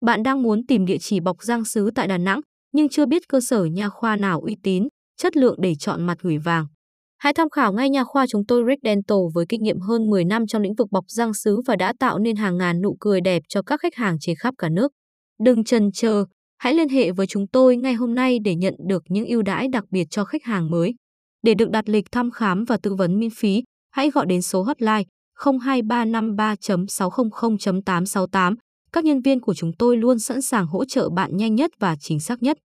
Bạn đang muốn tìm địa chỉ bọc răng sứ tại Đà Nẵng nhưng chưa biết cơ sở nha khoa nào uy tín, chất lượng để chọn mặt gửi vàng. Hãy tham khảo ngay nha khoa chúng tôi Rick Dental với kinh nghiệm hơn 10 năm trong lĩnh vực bọc răng sứ và đã tạo nên hàng ngàn nụ cười đẹp cho các khách hàng trên khắp cả nước. Đừng chần chờ, hãy liên hệ với chúng tôi ngay hôm nay để nhận được những ưu đãi đặc biệt cho khách hàng mới. Để được đặt lịch thăm khám và tư vấn miễn phí, hãy gọi đến số hotline 02353.600.868. Các nhân viên của chúng tôi luôn sẵn sàng hỗ trợ bạn nhanh nhất và chính xác nhất.